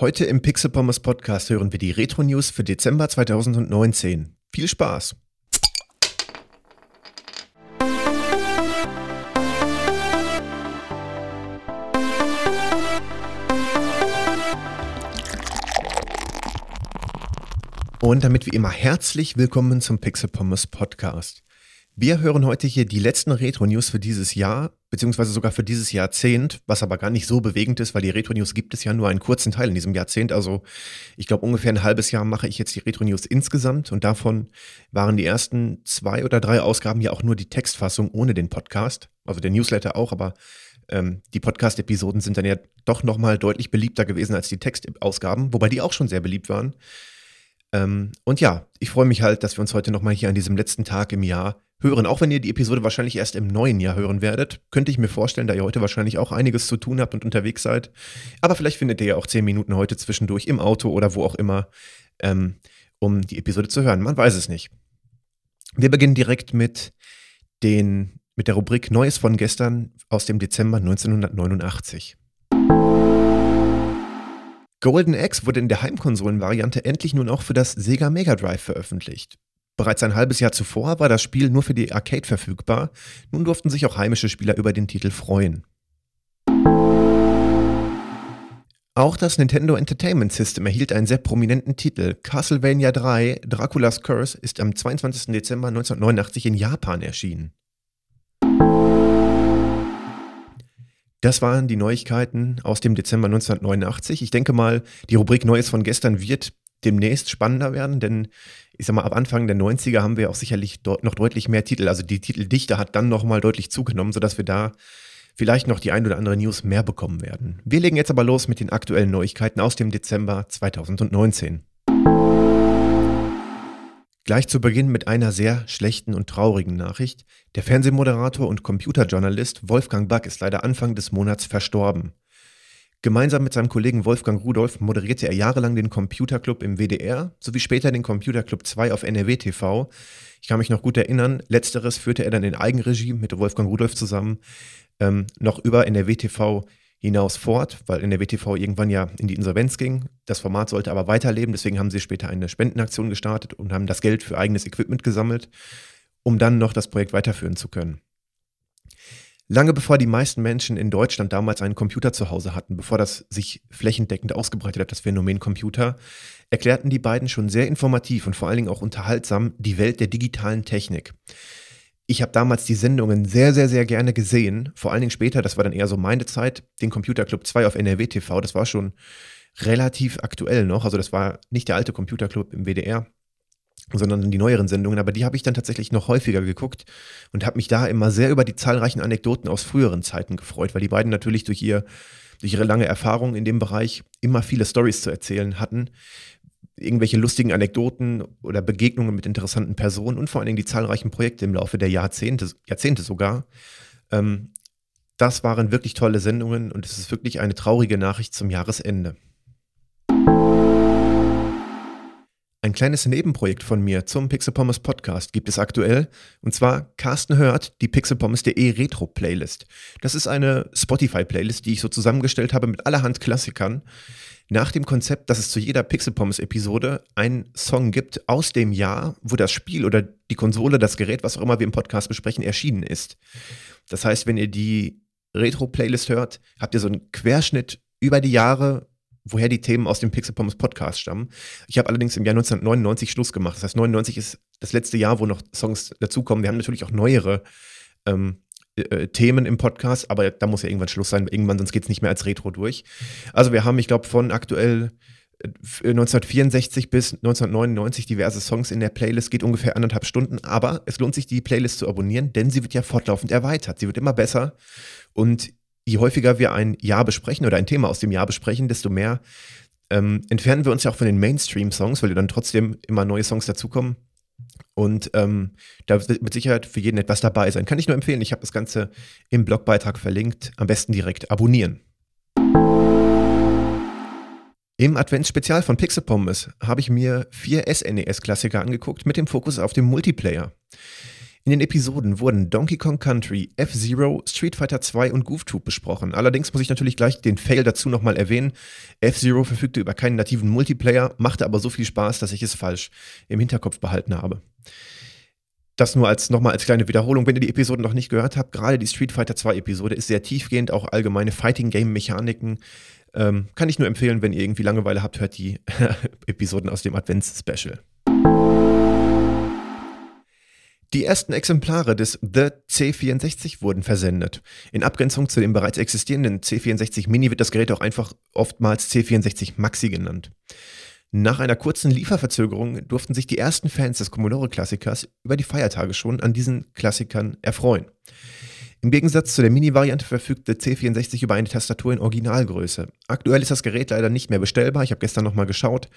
Heute im Pixel Pommes Podcast hören wir die Retro News für Dezember 2019. Viel Spaß! Und damit wie immer herzlich willkommen zum Pixel Pommes Podcast. Wir hören heute hier die letzten Retro-News für dieses Jahr, beziehungsweise sogar für dieses Jahrzehnt, was aber gar nicht so bewegend ist, weil die Retro-News gibt es ja nur einen kurzen Teil in diesem Jahrzehnt. Also ich glaube, ungefähr ein halbes Jahr mache ich jetzt die Retro-News insgesamt und davon waren die ersten zwei oder drei Ausgaben ja auch nur die Textfassung ohne den Podcast. Also der Newsletter auch, aber ähm, die Podcast-Episoden sind dann ja doch nochmal deutlich beliebter gewesen als die Textausgaben, wobei die auch schon sehr beliebt waren. Ähm, und ja, ich freue mich halt, dass wir uns heute nochmal hier an diesem letzten Tag im Jahr hören. Auch wenn ihr die Episode wahrscheinlich erst im neuen Jahr hören werdet, könnte ich mir vorstellen, da ihr heute wahrscheinlich auch einiges zu tun habt und unterwegs seid. Aber vielleicht findet ihr ja auch zehn Minuten heute zwischendurch im Auto oder wo auch immer, ähm, um die Episode zu hören. Man weiß es nicht. Wir beginnen direkt mit den mit der Rubrik Neues von gestern aus dem Dezember 1989. Golden Axe wurde in der Heimkonsolenvariante endlich nun auch für das Sega Mega Drive veröffentlicht. Bereits ein halbes Jahr zuvor war das Spiel nur für die Arcade verfügbar, nun durften sich auch heimische Spieler über den Titel freuen. Auch das Nintendo Entertainment System erhielt einen sehr prominenten Titel. Castlevania 3 Dracula's Curse ist am 22. Dezember 1989 in Japan erschienen. Das waren die Neuigkeiten aus dem Dezember 1989. Ich denke mal, die Rubrik Neues von gestern wird demnächst spannender werden, denn ich sag mal, ab Anfang der 90er haben wir auch sicherlich noch deutlich mehr Titel. Also die Titeldichte hat dann nochmal deutlich zugenommen, sodass wir da vielleicht noch die ein oder andere News mehr bekommen werden. Wir legen jetzt aber los mit den aktuellen Neuigkeiten aus dem Dezember 2019. Gleich zu Beginn mit einer sehr schlechten und traurigen Nachricht. Der Fernsehmoderator und Computerjournalist Wolfgang Back ist leider Anfang des Monats verstorben. Gemeinsam mit seinem Kollegen Wolfgang Rudolph moderierte er jahrelang den Computerclub im WDR sowie später den Computerclub 2 auf NRW TV. Ich kann mich noch gut erinnern, letzteres führte er dann in Eigenregie mit Wolfgang Rudolph zusammen ähm, noch über NRW TV hinaus fort, weil NRW TV irgendwann ja in die Insolvenz ging. Das Format sollte aber weiterleben, deswegen haben sie später eine Spendenaktion gestartet und haben das Geld für eigenes Equipment gesammelt, um dann noch das Projekt weiterführen zu können. Lange bevor die meisten Menschen in Deutschland damals einen Computer zu Hause hatten, bevor das sich flächendeckend ausgebreitet hat, das Phänomen Computer, erklärten die beiden schon sehr informativ und vor allen Dingen auch unterhaltsam die Welt der digitalen Technik ich habe damals die Sendungen sehr, sehr, sehr gerne gesehen. Vor allen Dingen später, das war dann eher so meine Zeit, den Computer Club 2 auf NRW TV. Das war schon relativ aktuell noch. Also das war nicht der alte Computer Club im WDR, sondern die neueren Sendungen. Aber die habe ich dann tatsächlich noch häufiger geguckt und habe mich da immer sehr über die zahlreichen Anekdoten aus früheren Zeiten gefreut, weil die beiden natürlich durch, ihr, durch ihre lange Erfahrung in dem Bereich immer viele Stories zu erzählen hatten irgendwelche lustigen Anekdoten oder Begegnungen mit interessanten Personen und vor allen Dingen die zahlreichen Projekte im Laufe der Jahrzehnte, Jahrzehnte sogar. Ähm, das waren wirklich tolle Sendungen und es ist wirklich eine traurige Nachricht zum Jahresende. Ein kleines Nebenprojekt von mir zum Pixel Pommes Podcast gibt es aktuell. Und zwar Carsten hört die pixelpommes.de Retro Playlist. Das ist eine Spotify Playlist, die ich so zusammengestellt habe mit allerhand Klassikern nach dem Konzept, dass es zu jeder Pixel Pommes Episode einen Song gibt aus dem Jahr, wo das Spiel oder die Konsole, das Gerät, was auch immer wir im Podcast besprechen, erschienen ist. Das heißt, wenn ihr die Retro-Playlist hört, habt ihr so einen Querschnitt über die Jahre, woher die Themen aus dem Pixel Pommes Podcast stammen. Ich habe allerdings im Jahr 1999 Schluss gemacht. Das heißt, 99 ist das letzte Jahr, wo noch Songs dazukommen. Wir haben natürlich auch neuere ähm, äh, Themen im Podcast, aber da muss ja irgendwann Schluss sein. Irgendwann, sonst geht es nicht mehr als Retro durch. Also wir haben, ich glaube, von aktuell 1964 äh, bis 1999 diverse Songs in der Playlist, geht ungefähr anderthalb Stunden, aber es lohnt sich, die Playlist zu abonnieren, denn sie wird ja fortlaufend erweitert. Sie wird immer besser und je häufiger wir ein Jahr besprechen oder ein Thema aus dem Jahr besprechen, desto mehr ähm, entfernen wir uns ja auch von den Mainstream-Songs, weil dann trotzdem immer neue Songs dazukommen. Und ähm, da wird mit Sicherheit für jeden etwas dabei sein. Kann ich nur empfehlen. Ich habe das Ganze im Blogbeitrag verlinkt. Am besten direkt abonnieren. Im Adventsspezial von Pixel Pommes habe ich mir vier SNES-Klassiker angeguckt mit dem Fokus auf dem Multiplayer. In den Episoden wurden Donkey Kong Country, F-Zero, Street Fighter 2 und Goof Troop besprochen. Allerdings muss ich natürlich gleich den Fail dazu nochmal erwähnen. F-Zero verfügte über keinen nativen Multiplayer, machte aber so viel Spaß, dass ich es falsch im Hinterkopf behalten habe. Das nur als nochmal als kleine Wiederholung, wenn ihr die Episoden noch nicht gehört habt. Gerade die Street Fighter 2 Episode ist sehr tiefgehend, auch allgemeine Fighting Game Mechaniken. Ähm, kann ich nur empfehlen, wenn ihr irgendwie Langeweile habt, hört die Episoden aus dem Advents Special. Die ersten Exemplare des The C64 wurden versendet. In Abgrenzung zu dem bereits existierenden C64 Mini wird das Gerät auch einfach oftmals C64 Maxi genannt. Nach einer kurzen Lieferverzögerung durften sich die ersten Fans des Commodore-Klassikers über die Feiertage schon an diesen Klassikern erfreuen. Im Gegensatz zu der Mini-Variante verfügt der C64 über eine Tastatur in Originalgröße. Aktuell ist das Gerät leider nicht mehr bestellbar. Ich habe gestern nochmal geschaut.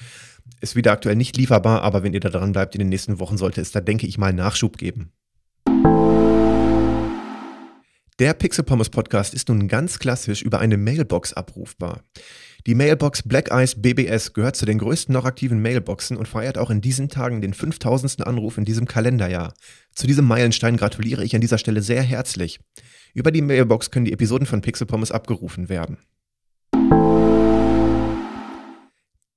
Ist wieder aktuell nicht lieferbar, aber wenn ihr da dran bleibt in den nächsten Wochen, sollte es da, denke ich mal, Nachschub geben. Der Pixel Pommes Podcast ist nun ganz klassisch über eine Mailbox abrufbar. Die Mailbox Black Eyes BBS gehört zu den größten noch aktiven Mailboxen und feiert auch in diesen Tagen den 5000. Anruf in diesem Kalenderjahr. Zu diesem Meilenstein gratuliere ich an dieser Stelle sehr herzlich. Über die Mailbox können die Episoden von Pixel Pommes abgerufen werden.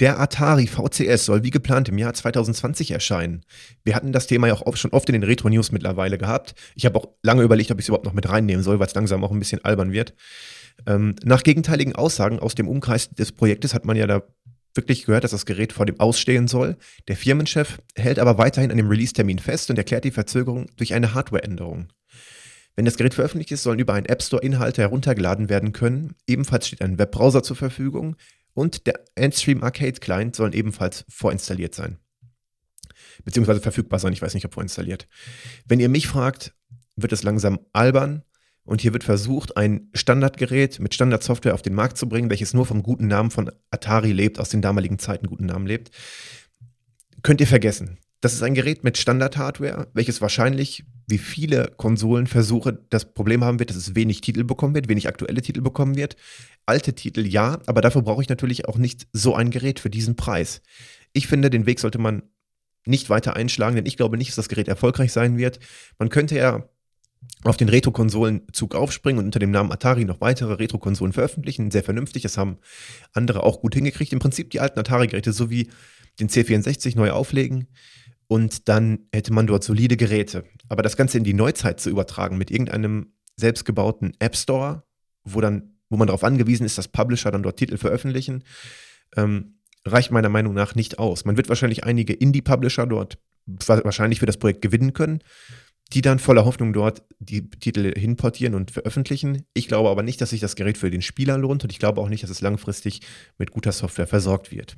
Der Atari VCS soll wie geplant im Jahr 2020 erscheinen. Wir hatten das Thema ja auch schon oft in den Retro-News mittlerweile gehabt. Ich habe auch lange überlegt, ob ich es überhaupt noch mit reinnehmen soll, weil es langsam auch ein bisschen albern wird. Ähm, nach gegenteiligen Aussagen aus dem Umkreis des Projektes hat man ja da wirklich gehört, dass das Gerät vor dem Ausstehen soll. Der Firmenchef hält aber weiterhin an dem Release-Termin fest und erklärt die Verzögerung durch eine Hardware-Änderung. Wenn das Gerät veröffentlicht ist, sollen über einen App Store Inhalte heruntergeladen werden können. Ebenfalls steht ein Webbrowser zur Verfügung und der Endstream Arcade Client sollen ebenfalls vorinstalliert sein. Beziehungsweise verfügbar sein, ich weiß nicht, ob vorinstalliert. Wenn ihr mich fragt, wird es langsam albern und hier wird versucht, ein Standardgerät mit Standardsoftware auf den Markt zu bringen, welches nur vom guten Namen von Atari lebt, aus den damaligen Zeiten guten Namen lebt. Könnt ihr vergessen. Das ist ein Gerät mit Standard-Hardware, welches wahrscheinlich, wie viele Konsolenversuche, das Problem haben wird, dass es wenig Titel bekommen wird, wenig aktuelle Titel bekommen wird. Alte Titel ja, aber dafür brauche ich natürlich auch nicht so ein Gerät für diesen Preis. Ich finde, den Weg sollte man nicht weiter einschlagen, denn ich glaube nicht, dass das Gerät erfolgreich sein wird. Man könnte ja auf den Retro-Konsolenzug aufspringen und unter dem Namen Atari noch weitere Retro-Konsolen veröffentlichen. Sehr vernünftig, das haben andere auch gut hingekriegt. Im Prinzip die alten Atari-Geräte sowie den C64 neu auflegen und dann hätte man dort solide Geräte. Aber das Ganze in die Neuzeit zu übertragen mit irgendeinem selbstgebauten App Store, wo dann, wo man darauf angewiesen ist, dass Publisher dann dort Titel veröffentlichen, ähm, reicht meiner Meinung nach nicht aus. Man wird wahrscheinlich einige Indie-Publisher dort wahrscheinlich für das Projekt gewinnen können, die dann voller Hoffnung dort die Titel hinportieren und veröffentlichen. Ich glaube aber nicht, dass sich das Gerät für den Spieler lohnt und ich glaube auch nicht, dass es langfristig mit guter Software versorgt wird.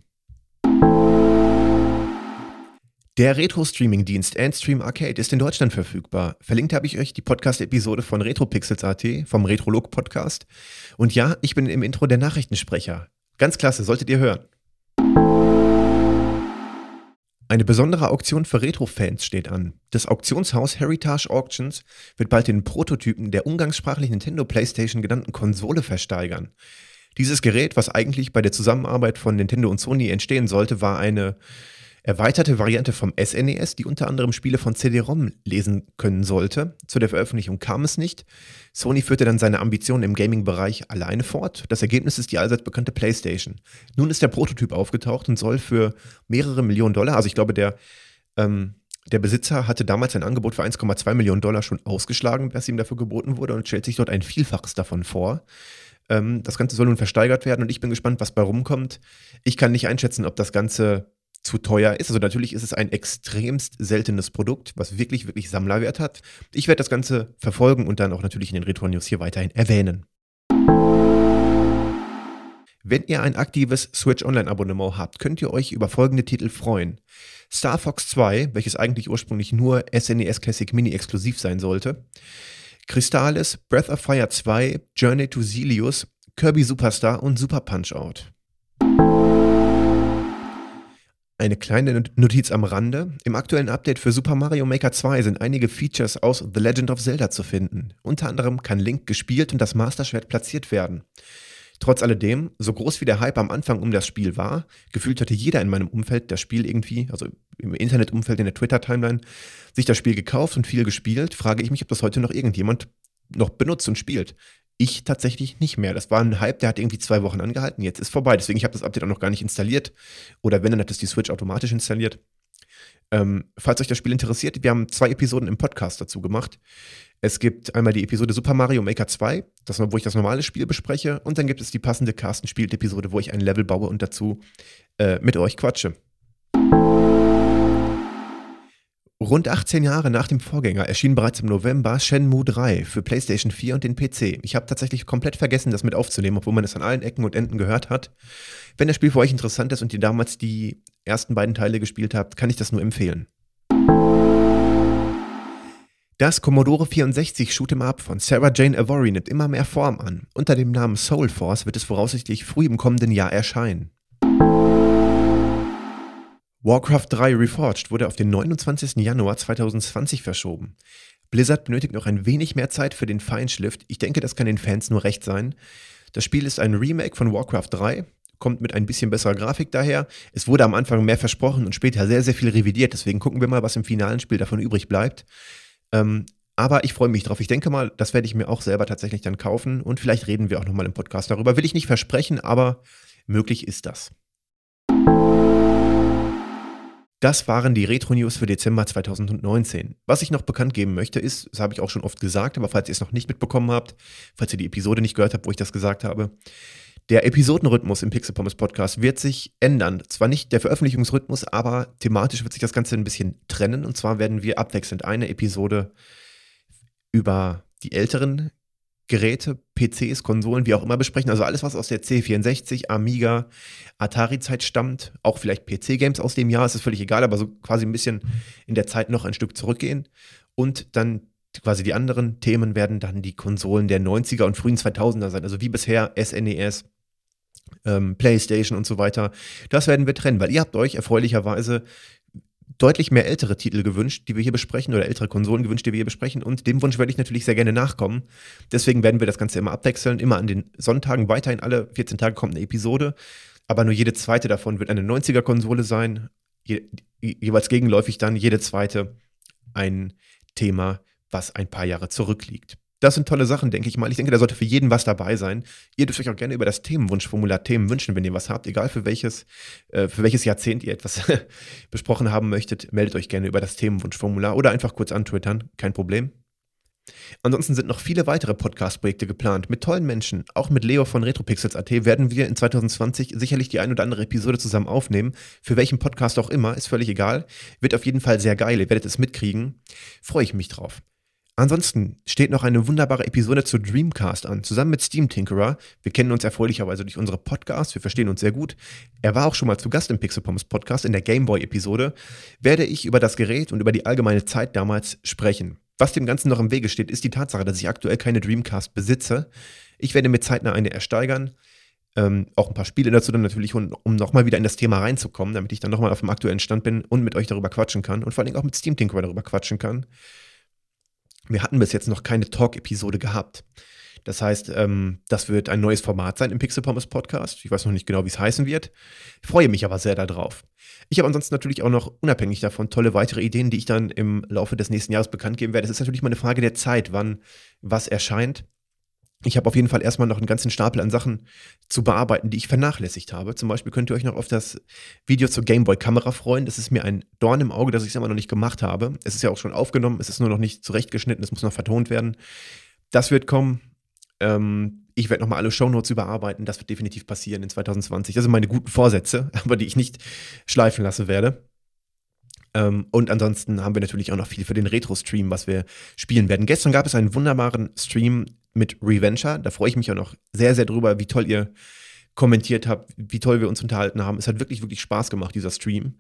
Der Retro-Streaming-Dienst Endstream Arcade ist in Deutschland verfügbar. Verlinkt habe ich euch die Podcast-Episode von RetroPixels.at vom Retrolog-Podcast. Und ja, ich bin im Intro der Nachrichtensprecher. Ganz klasse, solltet ihr hören. Eine besondere Auktion für Retro-Fans steht an. Das Auktionshaus Heritage Auctions wird bald den Prototypen der umgangssprachlich Nintendo PlayStation genannten Konsole versteigern. Dieses Gerät, was eigentlich bei der Zusammenarbeit von Nintendo und Sony entstehen sollte, war eine erweiterte Variante vom SNES, e die unter anderem Spiele von CD-ROM lesen können sollte. Zu der Veröffentlichung kam es nicht. Sony führte dann seine Ambitionen im Gaming-Bereich alleine fort. Das Ergebnis ist die allseits bekannte PlayStation. Nun ist der Prototyp aufgetaucht und soll für mehrere Millionen Dollar, also ich glaube, der, ähm, der Besitzer hatte damals ein Angebot für 1,2 Millionen Dollar schon ausgeschlagen, was ihm dafür geboten wurde und stellt sich dort ein Vielfaches davon vor. Ähm, das Ganze soll nun versteigert werden und ich bin gespannt, was bei rumkommt. Ich kann nicht einschätzen, ob das Ganze zu teuer ist. Also natürlich ist es ein extremst seltenes Produkt, was wirklich, wirklich Sammlerwert hat. Ich werde das Ganze verfolgen und dann auch natürlich in den Retro News hier weiterhin erwähnen. Wenn ihr ein aktives Switch Online Abonnement habt, könnt ihr euch über folgende Titel freuen. Star Fox 2, welches eigentlich ursprünglich nur SNES e Classic Mini exklusiv sein sollte. Crystallis, Breath of Fire 2, Journey to Zelius, Kirby Superstar und Super Punch Out. Eine kleine Notiz am Rande. Im aktuellen Update für Super Mario Maker 2 sind einige Features aus The Legend of Zelda zu finden. Unter anderem kann Link gespielt und das Master Schwert platziert werden. Trotz alledem, so groß wie der Hype am Anfang um das Spiel war, gefühlt hatte jeder in meinem Umfeld das Spiel irgendwie, also im Internetumfeld, in der Twitter-Timeline, sich das Spiel gekauft und viel gespielt, frage ich mich, ob das heute noch irgendjemand noch benutzt und spielt. Ich tatsächlich nicht mehr. Das war ein Hype, der hat irgendwie zwei Wochen angehalten, jetzt ist vorbei. Deswegen, ich habe das Update auch noch gar nicht installiert. Oder wenn, dann hat es die Switch automatisch installiert. Ähm, falls euch das Spiel interessiert, wir haben zwei Episoden im Podcast dazu gemacht. Es gibt einmal die Episode Super Mario Maker 2, das, wo ich das normale Spiel bespreche, und dann gibt es die passende Carsten spielt Episode, wo ich ein Level baue und dazu äh, mit euch quatsche. Rund 18 Jahre nach dem Vorgänger erschien bereits im November Shenmue 3 für PlayStation 4 und den PC. Ich habe tatsächlich komplett vergessen, das mit aufzunehmen, obwohl man es an allen Ecken und Enden gehört hat. Wenn das Spiel für euch interessant ist und ihr damals die ersten beiden Teile gespielt habt, kann ich das nur empfehlen. Das Commodore 64 Shoot'em Up von Sarah Jane Avory nimmt immer mehr Form an. Unter dem Namen Soul Force wird es voraussichtlich früh im kommenden Jahr erscheinen. Warcraft 3 Reforged wurde auf den 29. Januar 2020 verschoben. Blizzard benötigt noch ein wenig mehr Zeit für den Feinschliff. Ich denke, das kann den Fans nur recht sein. Das Spiel ist ein Remake von Warcraft 3, kommt mit ein bisschen besserer Grafik daher. Es wurde am Anfang mehr versprochen und später sehr, sehr viel revidiert. Deswegen gucken wir mal, was im finalen Spiel davon übrig bleibt. Ähm, aber ich freue mich drauf. Ich denke mal, das werde ich mir auch selber tatsächlich dann kaufen und vielleicht reden wir auch nochmal im Podcast darüber. Will ich nicht versprechen, aber möglich ist das. Das waren die Retro-News für Dezember 2019. Was ich noch bekannt geben möchte, ist, das habe ich auch schon oft gesagt, aber falls ihr es noch nicht mitbekommen habt, falls ihr die Episode nicht gehört habt, wo ich das gesagt habe, der Episodenrhythmus im Pixel Pommes Podcast wird sich ändern. Zwar nicht der Veröffentlichungsrhythmus, aber thematisch wird sich das Ganze ein bisschen trennen. Und zwar werden wir abwechselnd eine Episode über die älteren Geräte, PCs, Konsolen, wie auch immer besprechen. Also alles, was aus der C64, Amiga, Atari-Zeit stammt. Auch vielleicht PC-Games aus dem Jahr, ist es völlig egal, aber so quasi ein bisschen in der Zeit noch ein Stück zurückgehen. Und dann quasi die anderen Themen werden dann die Konsolen der 90er und frühen 2000er sein. Also wie bisher SNES, ähm, PlayStation und so weiter. Das werden wir trennen, weil ihr habt euch erfreulicherweise deutlich mehr ältere Titel gewünscht, die wir hier besprechen, oder ältere Konsolen gewünscht, die wir hier besprechen. Und dem Wunsch werde ich natürlich sehr gerne nachkommen. Deswegen werden wir das Ganze immer abwechseln. Immer an den Sonntagen weiterhin alle 14 Tage kommt eine Episode. Aber nur jede zweite davon wird eine 90er-Konsole sein. Je, jeweils gegenläufig dann jede zweite ein Thema, was ein paar Jahre zurückliegt. Das sind tolle Sachen, denke ich mal. Ich denke, da sollte für jeden was dabei sein. Ihr dürft euch auch gerne über das Themenwunschformular Themen wünschen, wenn ihr was habt, egal für welches, äh, für welches Jahrzehnt ihr etwas besprochen haben möchtet, meldet euch gerne über das Themenwunschformular oder einfach kurz antwittern, kein Problem. Ansonsten sind noch viele weitere Podcast-Projekte geplant mit tollen Menschen. Auch mit Leo von RetroPixels.at werden wir in 2020 sicherlich die ein oder andere Episode zusammen aufnehmen. Für welchen Podcast auch immer, ist völlig egal. Wird auf jeden Fall sehr geil, ihr werdet es mitkriegen. Freue ich mich drauf. Ansonsten steht noch eine wunderbare Episode zu Dreamcast an, zusammen mit Steam Tinkerer. Wir kennen uns erfreulicherweise durch unsere Podcasts, wir verstehen uns sehr gut. Er war auch schon mal zu Gast im Pixel Pommes Podcast in der Gameboy-Episode. Werde ich über das Gerät und über die allgemeine Zeit damals sprechen. Was dem Ganzen noch im Wege steht, ist die Tatsache, dass ich aktuell keine Dreamcast besitze. Ich werde mir zeitnah eine ersteigern. Ähm, auch ein paar Spiele dazu dann natürlich, um, um nochmal wieder in das Thema reinzukommen, damit ich dann nochmal auf dem aktuellen Stand bin und mit euch darüber quatschen kann und vor allem auch mit Steam Tinkerer darüber quatschen kann. Wir hatten bis jetzt noch keine Talk-Episode gehabt. Das heißt, ähm, das wird ein neues Format sein im Pixel Pommes Podcast. Ich weiß noch nicht genau, wie es heißen wird. Ich freue mich aber sehr darauf. Ich habe ansonsten natürlich auch noch unabhängig davon tolle weitere Ideen, die ich dann im Laufe des nächsten Jahres bekannt geben werde. Es ist natürlich mal eine Frage der Zeit, wann was erscheint ich habe auf jeden Fall erstmal noch einen ganzen Stapel an Sachen zu bearbeiten, die ich vernachlässigt habe. Zum Beispiel könnt ihr euch noch auf das Video zur Gameboy-Kamera freuen. Das ist mir ein Dorn im Auge, dass ich es immer noch nicht gemacht habe. Es ist ja auch schon aufgenommen, es ist nur noch nicht zurechtgeschnitten, es muss noch vertont werden. Das wird kommen. Ähm, ich werde nochmal alle Shownotes überarbeiten. Das wird definitiv passieren in 2020. Das sind meine guten Vorsätze, aber die ich nicht schleifen lassen werde. Ähm, und ansonsten haben wir natürlich auch noch viel für den Retro-Stream, was wir spielen werden. Gestern gab es einen wunderbaren Stream mit Reventure. Da freue ich mich auch noch sehr, sehr drüber, wie toll ihr kommentiert habt, wie toll wir uns unterhalten haben. Es hat wirklich, wirklich Spaß gemacht, dieser Stream.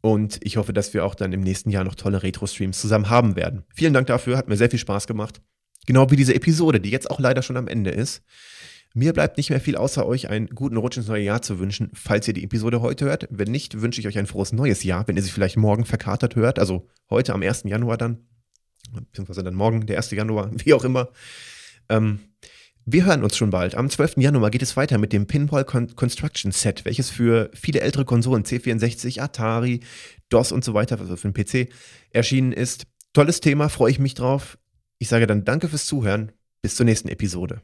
Und ich hoffe, dass wir auch dann im nächsten Jahr noch tolle Retro-Streams zusammen haben werden. Vielen Dank dafür, hat mir sehr viel Spaß gemacht. Genau wie diese Episode, die jetzt auch leider schon am Ende ist. Mir bleibt nicht mehr viel außer euch einen guten Rutsch ins neue Jahr zu wünschen, falls ihr die Episode heute hört. Wenn nicht, wünsche ich euch ein frohes neues Jahr, wenn ihr sie vielleicht morgen verkatert hört, also heute am 1. Januar dann, beziehungsweise dann morgen, der 1. Januar, wie auch immer. Ähm, wir hören uns schon bald. Am 12. Januar geht es weiter mit dem Pinball Con Construction Set, welches für viele ältere Konsolen, C64, Atari, DOS und so weiter, also für den PC, erschienen ist. Tolles Thema, freue ich mich drauf. Ich sage dann danke fürs Zuhören. Bis zur nächsten Episode.